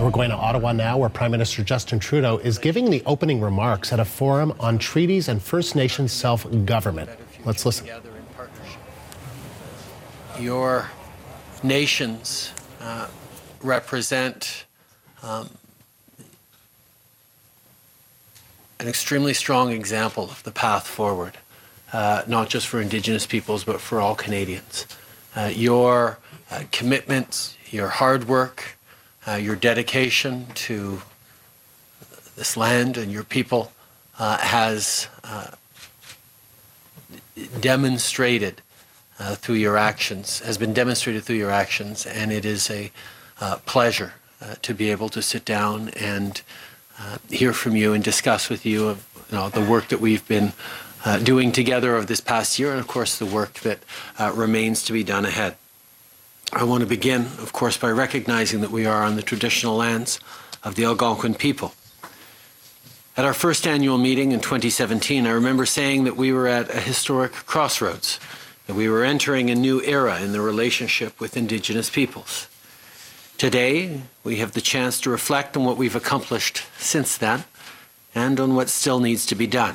We're going to Ottawa now, where Prime Minister Justin Trudeau is giving the opening remarks at a forum on treaties and First Nations self government. Let's listen. Your nations uh, represent um, an extremely strong example of the path forward, uh, not just for Indigenous peoples, but for all Canadians. Uh, your uh, commitment, your hard work, uh, your dedication to this land and your people uh, has uh, demonstrated uh, through your actions, has been demonstrated through your actions, and it is a uh, pleasure to be able to sit down and hear from you and discuss with you, of, you know, the work that we've been doing together over this past year, and of course the work that remains to be done ahead. I want to begin, of course, by recognizing that we are on the traditional lands of the Algonquin people. At our first annual meeting in 2017, I remember saying that we were at a historic crossroads, that we were entering a new era in the relationship with Indigenous peoples. Today, we have the chance to reflect on what we've accomplished since then and on what still needs to be done.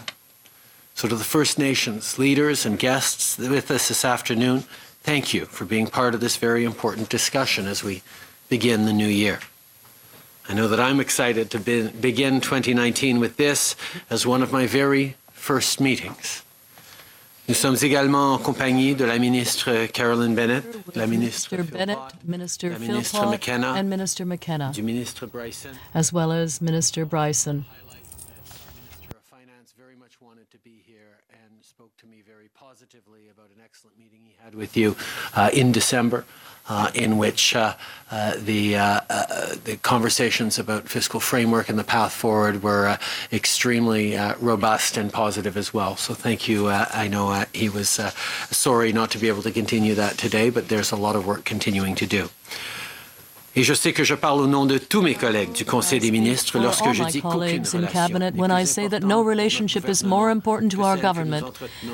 So, to the First Nations leaders and guests with us this afternoon, Thank you for being part of this very important discussion as we begin the new year. I know that I'm excited to be, begin 2019 with this as one of my very first meetings. Nous sommes également en compagnie de la ministre Carolyn Bennett, la ministre, Minister Bennett, Minister la ministre Philpott, McKenna, and Minister McKenna, du ministre Bryson. as well as Minister Bryson. Minister of Finance very much wanted to be here and spoke to me very positively about an excellent meeting he had with you uh, in December, uh, in which uh, uh the uh, uh, the conversations about fiscal framework and the path forward were extremely robust and positive as well. So thank you. I know he was sorry not to be able to continue that today, but there's a lot of work continuing to do. Et je sais que je parle au nom de tous mes collègues du Conseil des ministres lorsque je dis qu'aucune in cabinet when I say that no relationship is more important to our government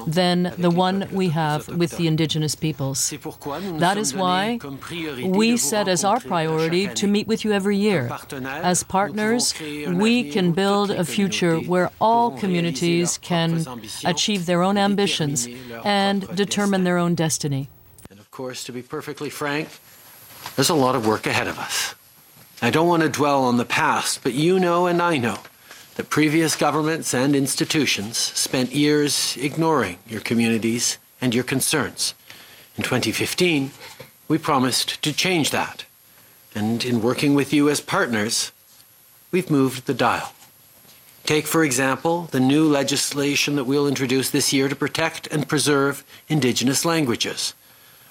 than the one we have with the indigenous peoples. That is why we set as our priority to meet with you every year. As partners, we can build a future where all communities can achieve their own ambitions and determine their own destiny. And of course, to be perfectly frank, there's a lot of work ahead of us. I don't want to dwell on the past, but you know and I know that previous governments and institutions spent years ignoring your communities and your concerns. In 2015, we promised to change that. And in working with you as partners, we've moved the dial. Take, for example, the new legislation that we'll introduce this year to protect and preserve Indigenous languages,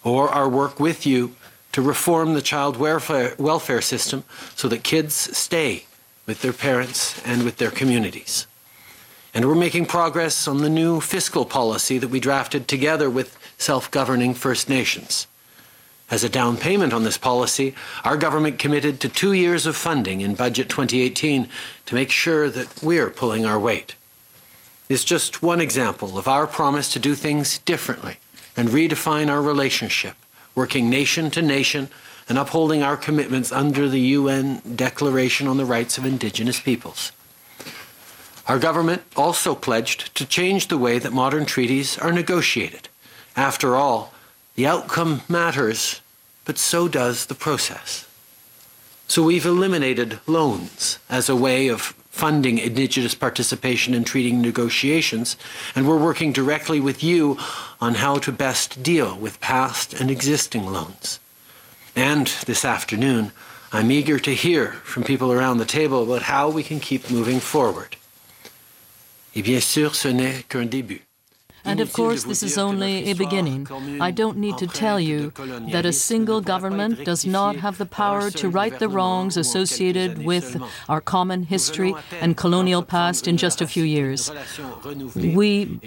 or our work with you to reform the child welfare, system so that kids stay with their parents and with their communities. And we're making progress on the new fiscal policy that we drafted together with self governing First Nations. As a down payment on this policy, our government committed to two years of funding in Budget 2018 to make sure that we're pulling our weight. It's just one example of our promise to do things differently and redefine our relationship working nation to nation and upholding our commitments under the UN Declaration on the Rights of Indigenous Peoples. Our government also pledged to change the way that modern treaties are negotiated. After all, the outcome matters, but so does the process. So we've eliminated loans as a way of funding Indigenous participation in treaty negotiations, and we're working directly with you on how to best deal with past and existing loans. And this afternoon, I'm eager to hear from people around the table about how we can keep moving forward. Et bien sûr, ce n'est qu'un début. And of course, this is only a beginning. I don't need to tell you that a single government does not have the power to right the wrongs associated with our common history and colonial past in just a few years. We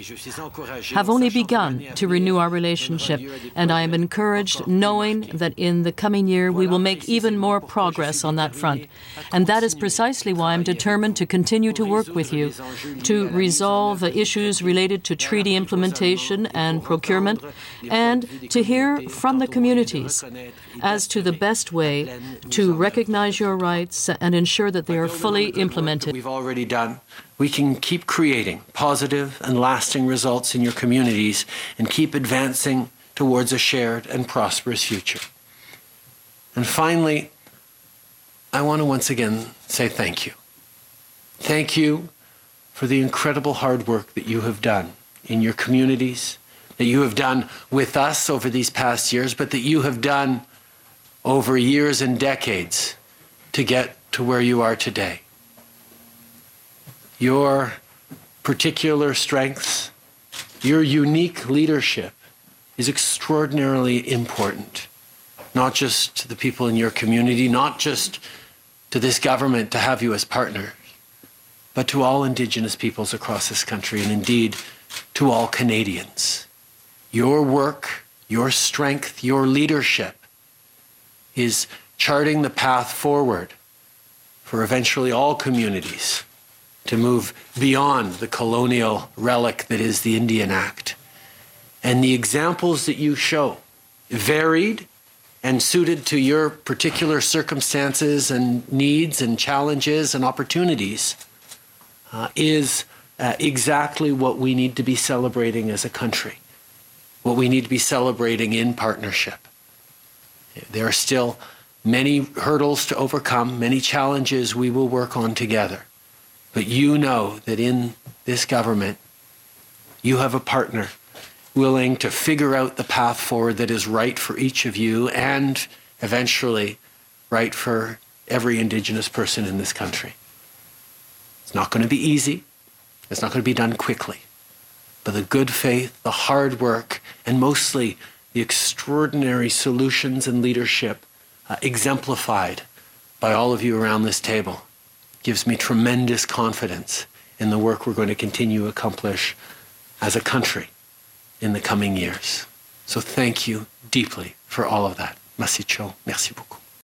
have only begun to renew our relationship, and I am encouraged knowing that in the coming year we will make even more progress on that front. And that is precisely why I'm determined to continue to work with you to resolve the issues related to treaty implementation and procurement, and to hear from the communities as to the best way to recognize your rights and ensure that they are fully implemented. We've already done. We can keep creating positive and lasting results in your communities and keep advancing towards a shared and prosperous future. And finally, I want to once again say thank you. Thank you for the incredible hard work that you have done in your communities, that you have done with us over these past years, but that you have done over years and decades to get to where you are today. Your particular strengths, your unique leadership is extraordinarily important, not just to the people in your community, not just to this government to have you as partners, but to all Indigenous peoples across this country and indeed to all Canadians. Your work, your strength, your leadership is charting the path forward for eventually all communities to move beyond the colonial relic that is the Indian Act. And the examples that you show, varied and suited to your particular circumstances and needs and challenges and opportunities, uh, is uh, exactly what we need to be celebrating as a country, what we need to be celebrating in partnership. There are still many hurdles to overcome, many challenges we will work on together. But you know that in this government, you have a partner willing to figure out the path forward that is right for each of you and eventually right for every Indigenous person in this country. It's not going to be easy. It's not going to be done quickly. But the good faith, the hard work, and mostly the extraordinary solutions and leadership uh, exemplified by all of you around this table gives me tremendous confidence in the work we're going to continue to accomplish as a country in the coming years. So thank you deeply for all of that. Mahsi, cho. Merci beaucoup.